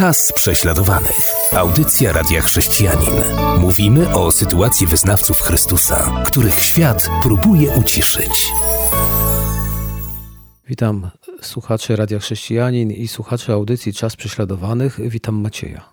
Czas prześladowanych. Audycja Radia Chrześcijanin. Mówimy o sytuacji wyznawców Chrystusa, których świat próbuje uciszyć. Witam słuchaczy Radia Chrześcijanin i słuchaczy audycji Czas Prześladowanych. Witam Macieja.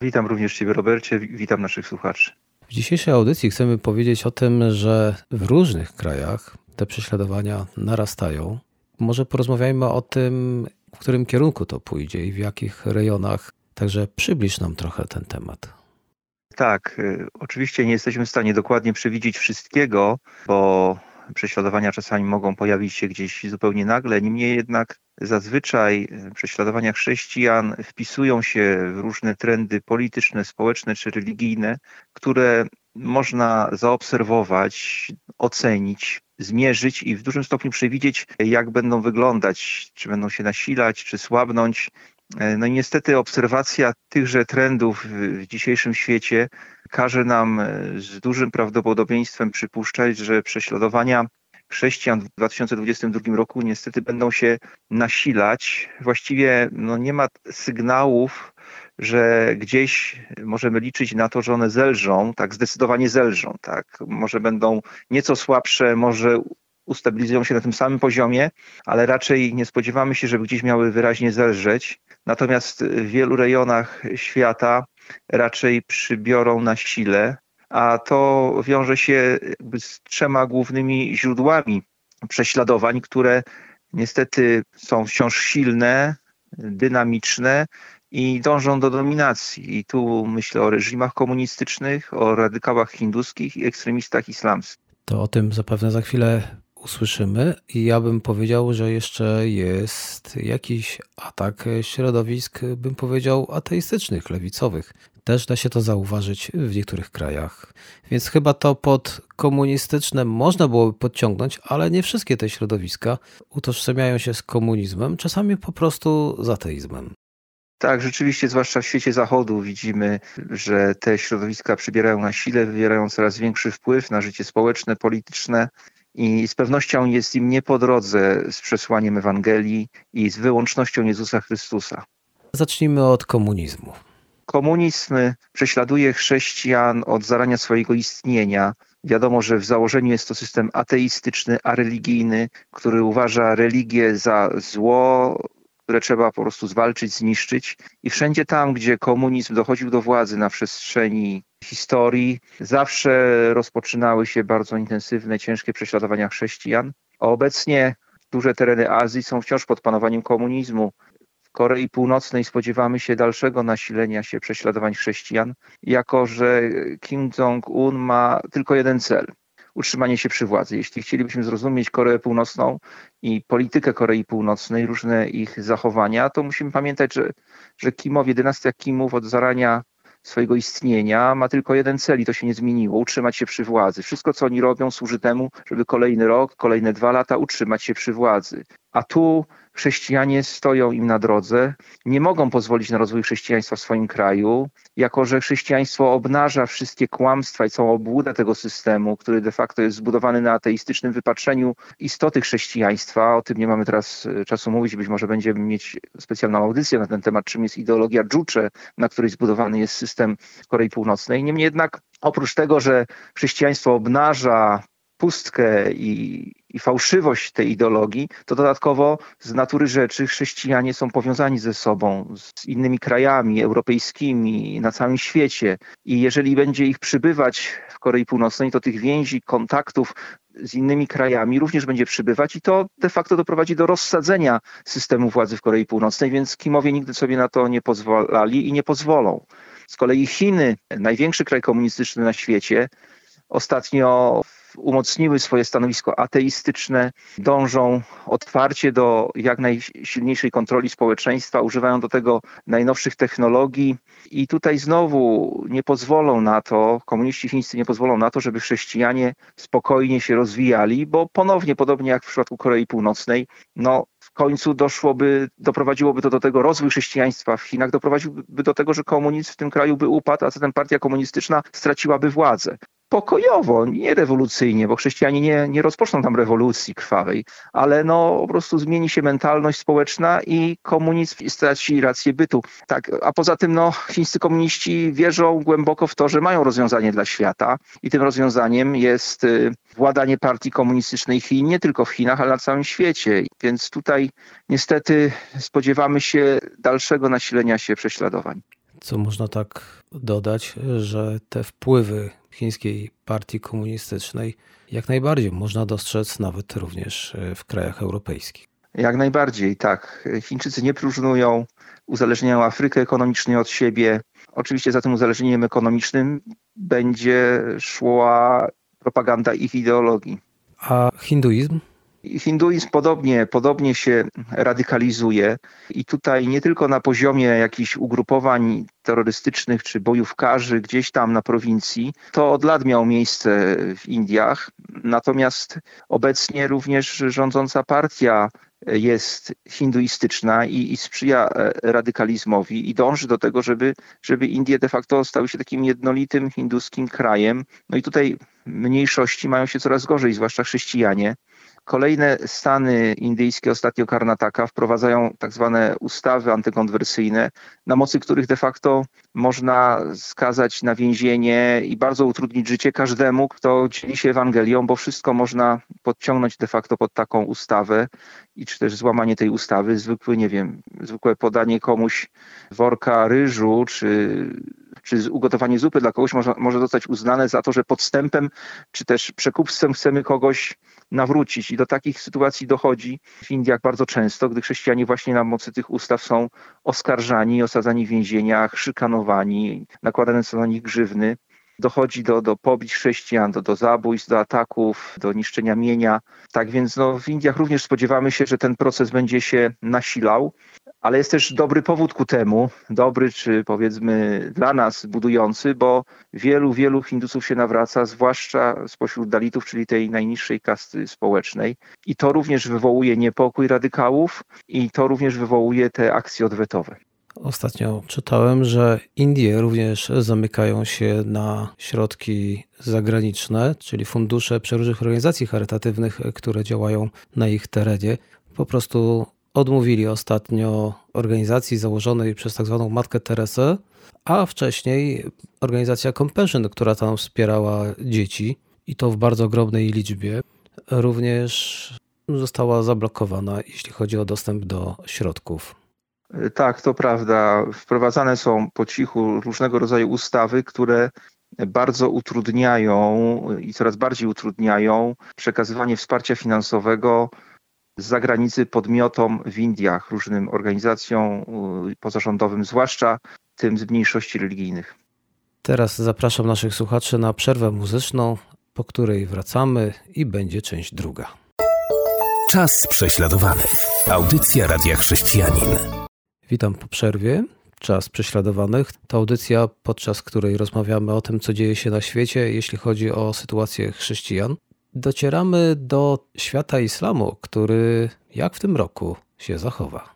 Witam również Ciebie, Robercie. Witam naszych słuchaczy. W dzisiejszej audycji chcemy powiedzieć o tym, że w różnych krajach te prześladowania narastają. Może porozmawiajmy o tym, w którym kierunku to pójdzie i w jakich rejonach. Także przybliż nam trochę ten temat. Tak, y, oczywiście nie jesteśmy w stanie dokładnie przewidzieć wszystkiego, bo prześladowania czasami mogą pojawić się gdzieś zupełnie nagle. Niemniej jednak zazwyczaj y, prześladowania chrześcijan wpisują się w różne trendy polityczne, społeczne czy religijne, które można zaobserwować, ocenić, zmierzyć i w dużym stopniu przewidzieć, jak będą wyglądać, czy będą się nasilać, czy słabnąć. No i niestety obserwacja tychże trendów w dzisiejszym świecie każe nam z dużym prawdopodobieństwem przypuszczać, że prześladowania chrześcijan w 2022 roku niestety będą się nasilać. Właściwie no, nie ma sygnałów, że gdzieś możemy liczyć na to, że one zelżą, tak zdecydowanie zelżą, tak. Może będą nieco słabsze, może ustabilizują się na tym samym poziomie, ale raczej nie spodziewamy się, żeby gdzieś miały wyraźnie zelżeć. Natomiast w wielu rejonach świata raczej przybiorą na sile, a to wiąże się z trzema głównymi źródłami prześladowań, które niestety są wciąż silne, dynamiczne i dążą do dominacji. I tu myślę o reżimach komunistycznych, o radykałach hinduskich i ekstremistach islamskich. To o tym zapewne za chwilę usłyszymy. I ja bym powiedział, że jeszcze jest jakiś atak środowisk, bym powiedział, ateistycznych, lewicowych. Też da się to zauważyć w niektórych krajach. Więc chyba to pod komunistyczne można byłoby podciągnąć, ale nie wszystkie te środowiska utożsamiają się z komunizmem, czasami po prostu z ateizmem. Tak, rzeczywiście, zwłaszcza w świecie zachodu widzimy, że te środowiska przybierają na sile, wywierają coraz większy wpływ na życie społeczne, polityczne i z pewnością jest im nie po drodze z przesłaniem Ewangelii i z wyłącznością Jezusa Chrystusa. Zacznijmy od komunizmu. Komunizm prześladuje chrześcijan od zarania swojego istnienia. Wiadomo, że w założeniu jest to system ateistyczny, areligijny, który uważa religię za zło, które trzeba po prostu zwalczyć, zniszczyć. I wszędzie tam, gdzie komunizm dochodził do władzy na przestrzeni historii, zawsze rozpoczynały się bardzo intensywne, ciężkie prześladowania chrześcijan. A obecnie duże tereny Azji są wciąż pod panowaniem komunizmu. W Korei Północnej spodziewamy się dalszego nasilenia się prześladowań chrześcijan, jako że Kim Jong-un ma tylko jeden cel utrzymanie się przy władzy. Jeśli chcielibyśmy zrozumieć Koreę Północną i politykę Korei Północnej, różne ich zachowania, to musimy pamiętać, że, że Kimowie, dynastia Kimów od zarania swojego istnienia ma tylko jeden cel i to się nie zmieniło utrzymać się przy władzy. Wszystko, co oni robią, służy temu, żeby kolejny rok, kolejne dwa lata utrzymać się przy władzy. A tu chrześcijanie stoją im na drodze, nie mogą pozwolić na rozwój chrześcijaństwa w swoim kraju, jako że chrześcijaństwo obnaża wszystkie kłamstwa i całą obłudę tego systemu, który de facto jest zbudowany na ateistycznym wypatrzeniu istoty chrześcijaństwa. O tym nie mamy teraz e, czasu mówić, być może będziemy mieć specjalną audycję na ten temat, czym jest ideologia Dżucze, na której zbudowany jest system Korei Północnej. Niemniej jednak oprócz tego, że chrześcijaństwo obnaża pustkę i, i, fałszywość tej ideologii, to dodatkowo z natury rzeczy chrześcijanie są powiązani ze sobą, z innymi krajami europejskimi na całym świecie. I jeżeli będzie ich przybywać w Korei Północnej, to tych więzi, kontaktów z innymi krajami również będzie przybywać i to de facto doprowadzi do rozsadzenia systemu władzy w Korei Północnej, więc Kimowie nigdy sobie na to nie pozwalali i nie pozwolą. Z kolei Chiny, największy kraj komunistyczny na świecie, ostatnio umocniły swoje stanowisko ateistyczne, dążą otwarcie do jak najsilniejszej kontroli społeczeństwa, używają do tego najnowszych technologii i tutaj znowu nie pozwolą na to, komuniści chińscy nie pozwolą na to, żeby chrześcijanie spokojnie się rozwijali, bo ponownie, podobnie jak w przypadku Korei Północnej, no w końcu doszłoby, doprowadziłoby to do tego, rozwój chrześcijaństwa w Chinach doprowadziłby do tego, że komunizm w tym kraju by upadł, a zatem partia komunistyczna straciłaby władzę. Pokojowo, nie rewolucyjnie, bo chrześcijanie nie, nie rozpoczną tam rewolucji krwawej, ale no po prostu zmieni się mentalność społeczna i komunizm straci rację bytu. Tak, a poza tym no, chińscy komuniści wierzą głęboko w to, że mają rozwiązanie dla świata i tym rozwiązaniem jest y, władanie partii komunistycznej Chin, nie tylko w Chinach, ale na całym świecie. Więc tutaj niestety spodziewamy się dalszego nasilenia się prześladowań. Co można tak dodać, że te wpływy chińskiej partii komunistycznej jak najbardziej można dostrzec nawet również e, w krajach europejskich. Jak najbardziej, tak. Chińczycy nie próżnują, uzależniają Afrykę ekonomicznie od siebie. Oczywiście za tym uzależnieniem ekonomicznym będzie szła propaganda ich ideologii. A hinduizm? Hinduizm podobnie, podobnie się radykalizuje i tutaj nie tylko na poziomie jakichś ugrupowań terrorystycznych czy bojówkarzy gdzieś tam na prowincji, to od lat miało miejsce w Indiach, natomiast obecnie również rządząca partia jest hinduistyczna i, i, sprzyja e, radykalizmowi i dąży do tego, żeby, żeby Indie de facto stały się takim jednolitym hinduskim krajem. No i tutaj mniejszości mają się coraz gorzej, zwłaszcza chrześcijanie. Kolejne stany indyjskie, ostatnio Karnataka, wprowadzają tak zwane ustawy antykonwersyjne, na mocy których de facto można skazać na więzienie i bardzo utrudnić życie każdemu, kto dzieli się Ewangelią, bo wszystko można podciągnąć de facto pod taką ustawę i czy też złamanie tej ustawy, zwykłe, nie wiem, zwykłe podanie komuś worka ryżu, czy czy ugotowanie zupy dla kogoś może, może zostać uznane za to, że podstępem czy też przekupstwem chcemy kogoś nawrócić. I do takich sytuacji dochodzi w Indiach bardzo często, gdy chrześcijanie właśnie na mocy tych ustaw są oskarżani, osadzani w więzieniach, szykanowani, nakładane są na nich grzywny dochodzi do, do pobić chrześcijan, do, do zabójstw, do ataków, do niszczenia mienia. Tak więc no, w Indiach również spodziewamy się, że ten proces będzie się nasilał, ale jest też dobry powód ku temu, dobry czy powiedzmy dla nas budujący, bo wielu, wielu Hindusów się nawraca, zwłaszcza spośród Dalitów, czyli tej najniższej kasty społecznej. I to również wywołuje niepokój radykałów i to również wywołuje te akcje odwetowe. Ostatnio czytałem, że Indie również zamykają się na środki zagraniczne, czyli fundusze przeróżnych organizacji charytatywnych, które działają na ich terenie. Po prostu odmówili ostatnio organizacji założonej przez tak zwaną Matkę Teresę, a wcześniej organizacja Compassion, która tam wspierała dzieci i to w bardzo ogromnej liczbie, również została zablokowana, jeśli chodzi o dostęp do środków. Tak, to prawda. Wprowadzane są po cichu różnego rodzaju ustawy, które bardzo utrudniają i coraz bardziej utrudniają przekazywanie wsparcia finansowego z zagranicy podmiotom w Indiach, różnym organizacjom y, pozarządowym, zwłaszcza tym z mniejszości religijnych. Teraz zapraszam naszych słuchaczy na przerwę muzyczną, po której wracamy i będzie część druga. Czas prześladowany. Audycja Radia Chrześcijanin. Witam po przerwie. Czas prześladowanych. To audycja, podczas której rozmawiamy o tym, co dzieje się na świecie, jeśli chodzi o sytuację chrześcijan. Docieramy do świata islamu, który jak w tym roku się zachowa.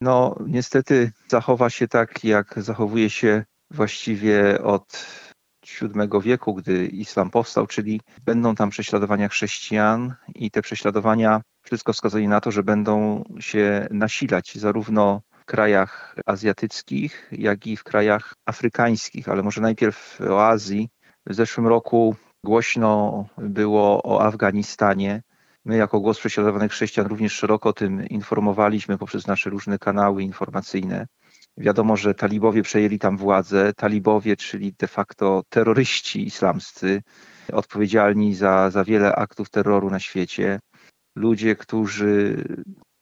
No, niestety zachowa się tak, jak zachowuje się właściwie od VII wieku, gdy islam powstał, czyli będą tam prześladowania chrześcijan i te prześladowania wszystko wskazuje na to, że będą się nasilać zarówno krajach azjatyckich, jak i w krajach afrykańskich, ale może najpierw o Azji. W zeszłym roku głośno było o Afganistanie. My, jako Głos Prześladowanych Chrześcijan, również szeroko o tym informowaliśmy poprzez nasze różne kanały informacyjne. Wiadomo, że talibowie przejęli tam władzę. Talibowie, czyli de facto terroryści islamscy, odpowiedzialni za, za wiele aktów terroru na świecie. Ludzie, którzy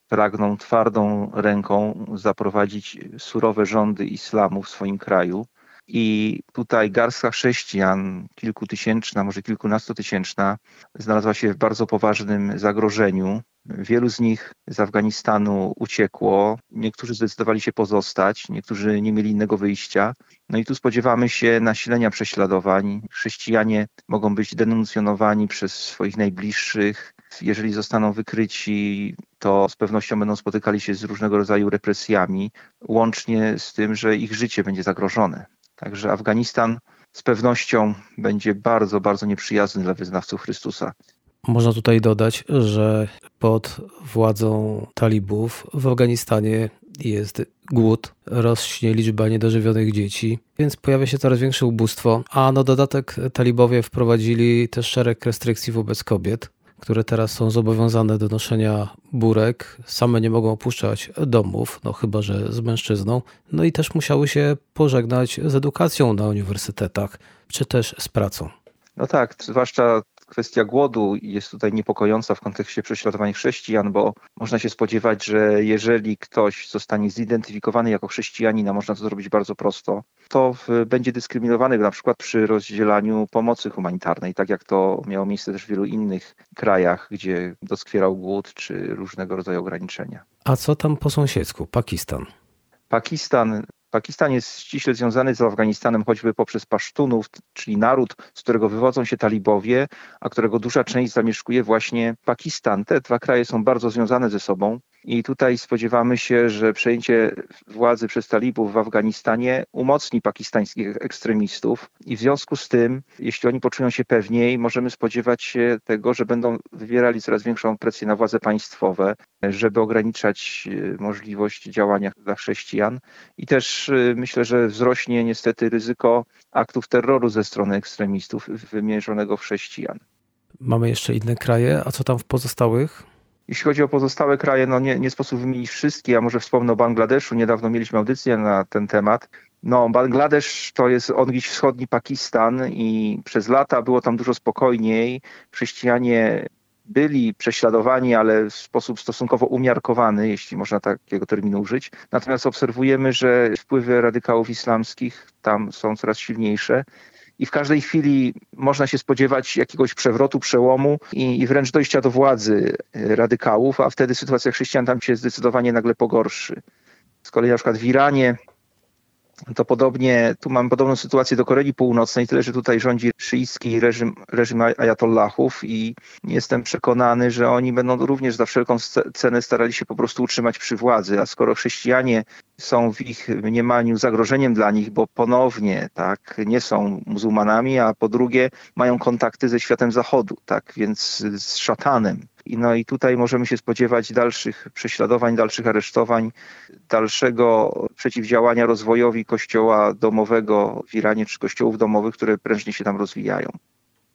pragną twardą ręką zaprowadzić surowe rządy islamu w swoim kraju. I tutaj garstka chrześcijan, kilkutysięczna, może kilkunastotysięczna, znalazła się w bardzo poważnym zagrożeniu. Wielu z nich z Afganistanu uciekło, niektórzy zdecydowali się pozostać, niektórzy nie mieli innego wyjścia. No i tu spodziewamy się nasilenia prześladowań. Chrześcijanie mogą być denuncjonowani przez swoich najbliższych. Jeżeli zostaną wykryci, to z pewnością będą spotykali się z różnego rodzaju represjami, łącznie z tym, że ich życie będzie zagrożone. Także Afganistan z pewnością będzie bardzo, bardzo nieprzyjazny dla wyznawców Chrystusa. Można tutaj dodać, że pod władzą talibów w Afganistanie jest głód, rośnie liczba niedożywionych dzieci, więc pojawia się coraz większe ubóstwo, a na dodatek talibowie wprowadzili też szereg restrykcji wobec kobiet, które teraz są zobowiązane do noszenia burek, same nie mogą opuszczać domów, no chyba że z mężczyzną, no i też musiały się pożegnać z edukacją na uniwersytetach, czy też z pracą. No tak, zwłaszcza kwestia głodu jest tutaj niepokojąca w kontekście prześladowań chrześcijan, bo można się spodziewać, że jeżeli ktoś zostanie zidentyfikowany jako chrześcijanin, a można to zrobić bardzo prosto, to będzie dyskryminowany na przykład przy rozdzielaniu pomocy humanitarnej, tak jak to miało miejsce też w wielu innych krajach, gdzie doskwierał głód czy różnego rodzaju ograniczenia. A co tam po sąsiedzku? Pakistan. Pakistan Pakistan jest ściśle związany z Afganistanem choćby poprzez Pasztunów, czyli naród, z którego wywodzą się talibowie, a którego duża część zamieszkuje właśnie Pakistan. Te dwa kraje są bardzo związane ze sobą. I tutaj spodziewamy się, że przejęcie władzy przez talibów w Afganistanie umocni pakistańskich ekstremistów i w związku z tym, jeśli oni poczują się pewniej, możemy spodziewać się tego, że będą wywierali coraz większą presję na władze państwowe, żeby ograniczać e, możliwość działania dla chrześcijan. I też e, myślę, że wzrośnie niestety ryzyko aktów terroru ze strony ekstremistów wymierzonego w chrześcijan. Mamy jeszcze inne kraje, a co tam w pozostałych? Jeśli chodzi o pozostałe kraje, no nie, nie sposób wymienić wszystkie. Ja może wspomnę o Bangladeszu. Niedawno mieliśmy audycję na ten temat. No, Bangladesz to jest odgryź wschodni Pakistan i przez lata było tam dużo spokojniej. Chrześcijanie byli prześladowani, ale w sposób stosunkowo umiarkowany, jeśli można takiego terminu użyć. Natomiast obserwujemy, że wpływy radykałów islamskich tam są coraz silniejsze i w każdej chwili można się spodziewać jakiegoś przewrotu, przełomu i, i wręcz dojścia do władzy e, radykałów, a wtedy sytuacja chrześcijan tam się zdecydowanie nagle pogorszy. Z kolei na przykład w Iranie to podobnie, tu mamy podobną sytuację do Korei Północnej, tyle że tutaj rządzi szyicki reżim, reżim ajatollahów i jestem przekonany, że oni będą również za wszelką cenę starali się po prostu utrzymać przy władzy, a skoro chrześcijanie są w ich mniemaniu zagrożeniem dla nich, bo ponownie tak, nie są muzułmanami, a po drugie mają kontakty ze światem zachodu, tak, więc z szatanem. No i tutaj możemy się spodziewać dalszych prześladowań, dalszych aresztowań, dalszego przeciwdziałania rozwojowi kościoła domowego w Iranie czy kościołów domowych, które prężnie się tam rozwijają.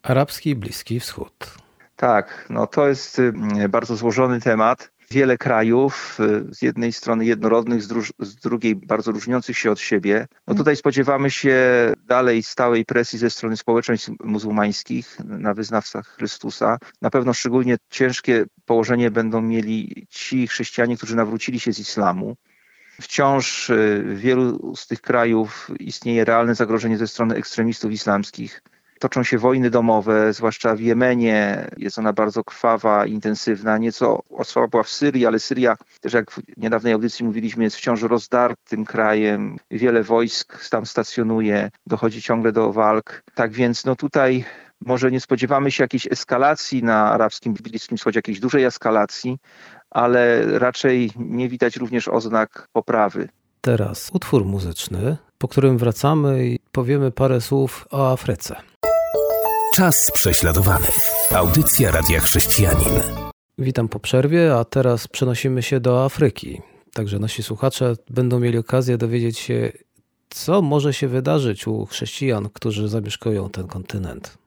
Arabski Bliski Wschód. Tak, no to jest mm, bardzo złożony temat wiele krajów, y, z jednej strony jednorodnych, z, druż, z, drugiej bardzo różniących się od siebie. No tutaj spodziewamy się dalej stałej presji ze strony społeczeństw muzułmańskich na wyznawcach Chrystusa. Na pewno szczególnie ciężkie położenie będą mieli ci chrześcijanie, którzy nawrócili się z islamu. Wciąż y, w wielu z tych krajów istnieje realne zagrożenie ze strony ekstremistów islamskich. Toczą się wojny domowe, zwłaszcza w Jemenie. Jest ona bardzo krwawa, intensywna. Nieco osłabła w Syrii, ale Syria, też jak w niedawnej audycji mówiliśmy, jest wciąż rozdartym krajem. Wiele wojsk tam stacjonuje, dochodzi ciągle do walk. Tak więc no tutaj może nie spodziewamy się jakiejś eskalacji na arabskim Bliskim Wschodzie, jakiejś dużej eskalacji, ale raczej nie widać również oznak poprawy. Teraz utwór muzyczny, po którym wracamy i powiemy parę słów o Afryce. Czas prześladowany. Audycja Radia Chrześcijanin. Witam po przerwie, a teraz przenosimy się do Afryki. Także nasi słuchacze będą mieli okazję dowiedzieć się, co może się wydarzyć u chrześcijan, którzy zamieszkują ten kontynent.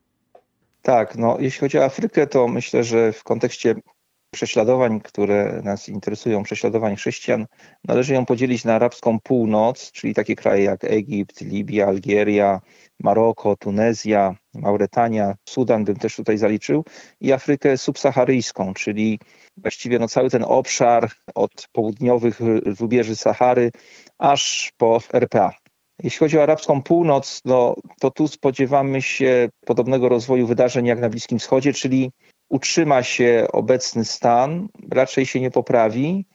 Tak, no jeśli chodzi o Afrykę, to myślę, że w kontekście prześladowań, które nas interesują, prześladowań chrześcijan, należy ją podzielić na arabską północ, czyli takie kraje jak Egipt, Libia, Algieria, Maroko, Tunezja, Mauretania, Sudan bym też tutaj zaliczył i Afrykę subsaharyjską, czyli właściwie no cały ten obszar od południowych rubieży Sahary aż po RPA. Jeśli chodzi o arabską północ, no, to tu spodziewamy się podobnego rozwoju wydarzeń jak na Bliskim Wschodzie, czyli utrzyma się obecny stan, raczej się nie poprawi,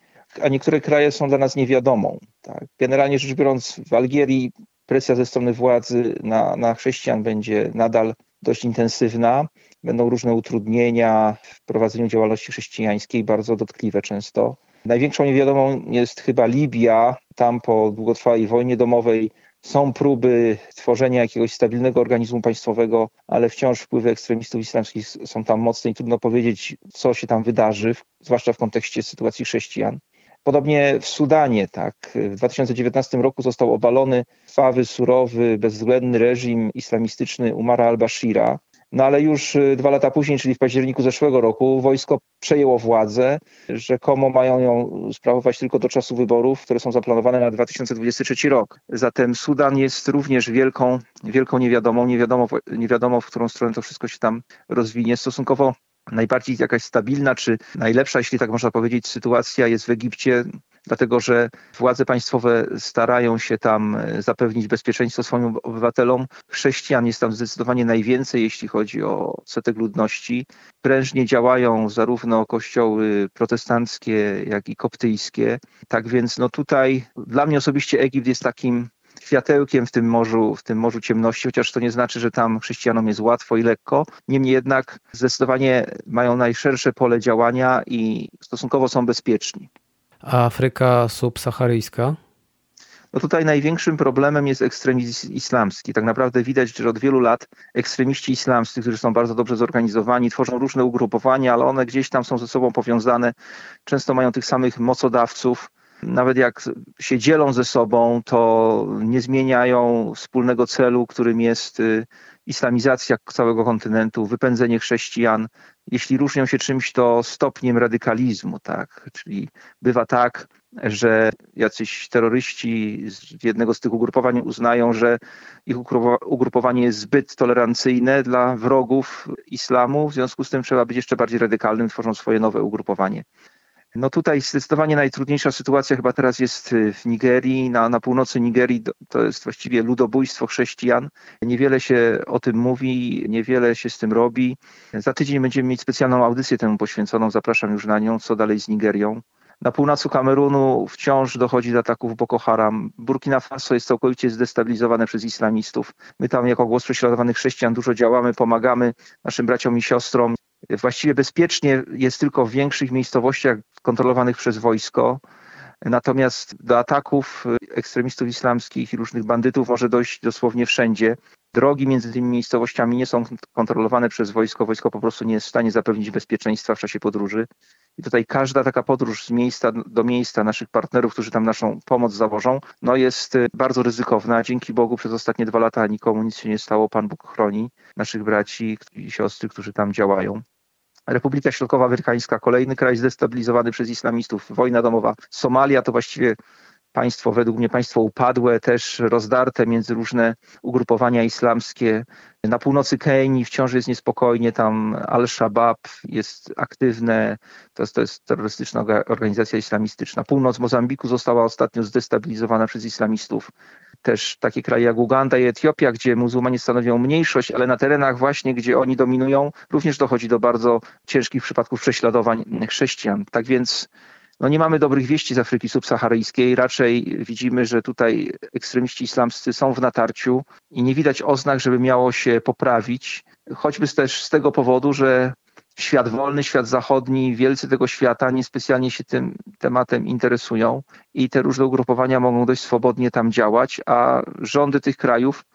a niektóre kraje są dla nas niewiadomą. Tak? Generalnie rzecz biorąc, w Algierii presja ze strony władzy na, na chrześcijan będzie nadal dość intensywna. Będą różne utrudnienia w prowadzeniu działalności chrześcijańskiej, bardzo dotkliwe często. Największą niewiadomą jest chyba Libia. Tam po długotrwałej wojnie domowej są próby tworzenia jakiegoś stabilnego organizmu państwowego, ale wciąż wpływy ekstremistów islamskich są tam mocne i trudno powiedzieć, co się tam wydarzy, zwłaszcza w kontekście sytuacji chrześcijan. Podobnie w Sudanie, tak. W 2019 roku został obalony krwawy, surowy, bezwzględny reżim islamistyczny Umara al-Bashira. No ale już y, dwa lata później, czyli w październiku zeszłego roku, wojsko przejęło władzę. Rzekomo mają ją sprawować tylko do czasu wyborów, które są zaplanowane na 2023 rok. Zatem Sudan jest również wielką, wielką niewiadomą. Nie wiadomo, nie wiadomo, w którą stronę to wszystko się tam rozwinie. Stosunkowo najbardziej jakaś stabilna, czy najlepsza, jeśli tak można powiedzieć, sytuacja jest w Egipcie, dlatego że władze państwowe starają się tam e, zapewnić bezpieczeństwo swoim obywatelom. Chrześcijan jest tam zdecydowanie najwięcej, jeśli chodzi o setek ludności. Prężnie działają zarówno kościoły protestanckie, jak i koptyjskie. Tak więc no tutaj dla mnie osobiście Egipt jest takim światełkiem w tym morzu, w tym morzu ciemności, chociaż to nie znaczy, że tam chrześcijanom jest łatwo i lekko. Niemniej jednak zdecydowanie mają najszersze pole działania i stosunkowo są bezpieczni. A Afryka subsaharyjska? No tutaj największym problemem jest ekstremizm islamski. Tak naprawdę widać, że od wielu lat ekstremiści islamscy, którzy są bardzo dobrze zorganizowani, tworzą różne ugrupowania, ale one gdzieś tam są ze sobą powiązane. Często mają tych samych mocodawców nawet jak się dzielą ze sobą, to nie zmieniają wspólnego celu, którym jest y, islamizacja całego kontynentu, wypędzenie chrześcijan. Jeśli różnią się czymś, to stopniem radykalizmu, tak? Czyli bywa tak, że jacyś terroryści z jednego z tych ugrupowań uznają, że ich ugrupowanie jest zbyt tolerancyjne dla wrogów islamu, w związku z tym trzeba być jeszcze bardziej radykalnym, tworzą swoje nowe ugrupowanie. No tutaj zdecydowanie najtrudniejsza sytuacja chyba teraz jest y, w Nigerii. Na, na północy Nigerii to jest właściwie ludobójstwo chrześcijan. Niewiele się o tym mówi, niewiele się z tym robi. Za tydzień będziemy mieć specjalną audycję temu poświęconą. Zapraszam już na nią. Co dalej z Nigerią? Na północy Kamerunu wciąż dochodzi do ataków Boko Haram. Burkina Faso jest całkowicie zdestabilizowane przez islamistów. My tam jako głos prześladowanych chrześcijan dużo działamy, pomagamy naszym braciom i siostrom. Właściwie bezpiecznie jest tylko w większych miejscowościach kontrolowanych przez wojsko. Natomiast do ataków ekstremistów islamskich i różnych bandytów może dojść dosłownie wszędzie. Drogi między tymi miejscowościami nie są kontrolowane przez wojsko. Wojsko po prostu nie jest w stanie zapewnić bezpieczeństwa w czasie podróży. I tutaj każda taka podróż z miejsca do miejsca naszych partnerów, którzy tam naszą pomoc zawożą, no jest bardzo ryzykowna. Dzięki Bogu przez ostatnie dwa lata nikomu nic się nie stało. Pan Bóg chroni naszych braci i siostry, którzy tam działają. Republika Środkowoafrykańska, kolejny kraj zdestabilizowany przez islamistów, wojna domowa. Somalia to właściwie państwo, według mnie państwo upadłe, też rozdarte między różne ugrupowania islamskie. Na północy Kenii wciąż jest niespokojnie, tam Al-Shabaab jest aktywne, to jest, to jest terrorystyczna organizacja islamistyczna. Północ Mozambiku została ostatnio zdestabilizowana przez islamistów też takie kraje jak Uganda i Etiopia, gdzie muzułmanie stanowią mniejszość, ale na terenach właśnie, gdzie oni dominują, również dochodzi do bardzo ciężkich przypadków prześladowań chrześcijan. Tak więc no nie mamy dobrych wieści z Afryki subsaharyjskiej. Raczej widzimy, że tutaj ekstremiści islamscy są w natarciu i nie widać oznak, żeby miało się poprawić. Choćby też z tego powodu, że świat wolny, świat zachodni, wielcy tego świata niespecjalnie się tym tematem interesują i te różne ugrupowania mogą dość swobodnie tam działać, a rządy tych krajów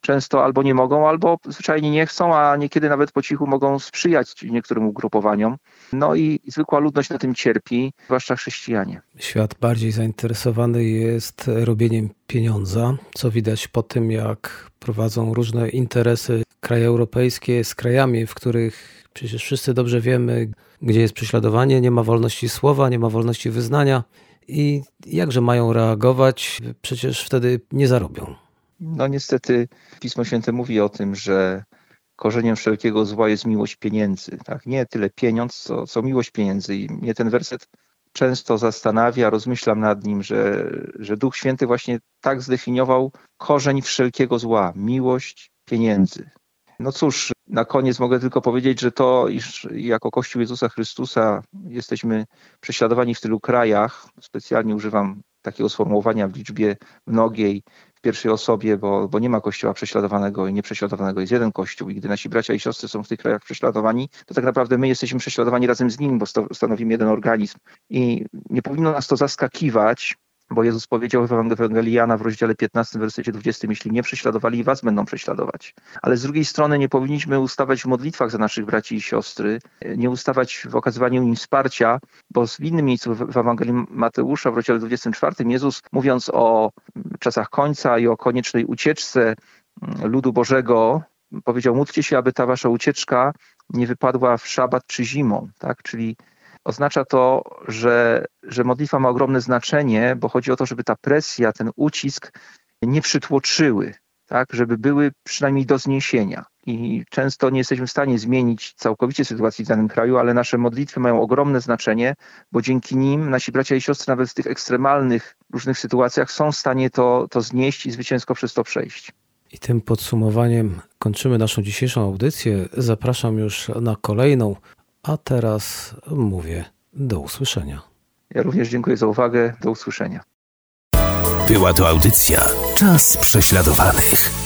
często albo nie mogą, albo zwyczajnie nie chcą, a niekiedy nawet po cichu mogą sprzyjać niektórym ugrupowaniom. No i zwykła ludność na tym cierpi, zwłaszcza chrześcijanie. Świat bardziej zainteresowany jest robieniem pieniądza, co widać po tym, jak prowadzą różne interesy kraje europejskie z krajami, w których przecież wszyscy dobrze wiemy, gdzie jest prześladowanie, nie ma wolności słowa, nie ma wolności wyznania. I jakże mają reagować? Przecież wtedy nie zarobią. No niestety Pismo Święte mówi o tym, że korzeniem wszelkiego zła jest miłość pieniędzy. Tak? Nie tyle pieniądz, co, co miłość pieniędzy. I mnie ten werset często zastanawia, rozmyślam nad nim, że, że Duch Święty właśnie tak zdefiniował korzeń wszelkiego zła miłość pieniędzy. No cóż, na koniec mogę tylko powiedzieć, że to, iż jako Kościół Jezusa Chrystusa jesteśmy prześladowani w tylu krajach, specjalnie używam takiego sformułowania w liczbie mnogiej, w pierwszej osobie, bo, bo nie ma kościoła prześladowanego i nieprześladowanego, jest jeden kościół i gdy nasi bracia i siostry są w tych krajach prześladowani, to tak naprawdę my jesteśmy prześladowani razem z nimi, bo stanowimy jeden organizm. I nie powinno nas to zaskakiwać, bo Jezus powiedział w Ewangelii Jana w rozdziale 15, wersecie 20, jeśli nie prześladowali was, będą prześladować. Ale z drugiej strony nie powinniśmy ustawać w modlitwach za naszych braci i siostry, nie ustawać w okazywaniu im wsparcia, bo w innym miejscu w Ewangelii Mateusza w rozdziale 24 Jezus mówiąc o czasach końca i o koniecznej ucieczce mm, ludu Bożego, powiedział módlcie się, aby ta wasza ucieczka nie wypadła w szabat czy zimą, tak? Czyli oznacza to, że, że modlitwa ma ogromne znaczenie, bo chodzi o to, żeby ta presja, ten ucisk nie przytłoczyły, tak, żeby były przynajmniej do zniesienia. I często nie jesteśmy w stanie zmienić całkowicie sytuacji w danym kraju, ale nasze modlitwy mają ogromne znaczenie, bo dzięki nim nasi bracia i siostry nawet w tych ekstremalnych różnych sytuacjach są w stanie to, to znieść i zwycięsko przez to przejść. I tym podsumowaniem kończymy naszą dzisiejszą audycję. Zapraszam już na kolejną, a teraz mówię do usłyszenia. Ja również dziękuję za uwagę. Do usłyszenia. Była to audycja Czas prześladowanych.